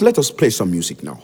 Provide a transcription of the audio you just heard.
Let us play some music now.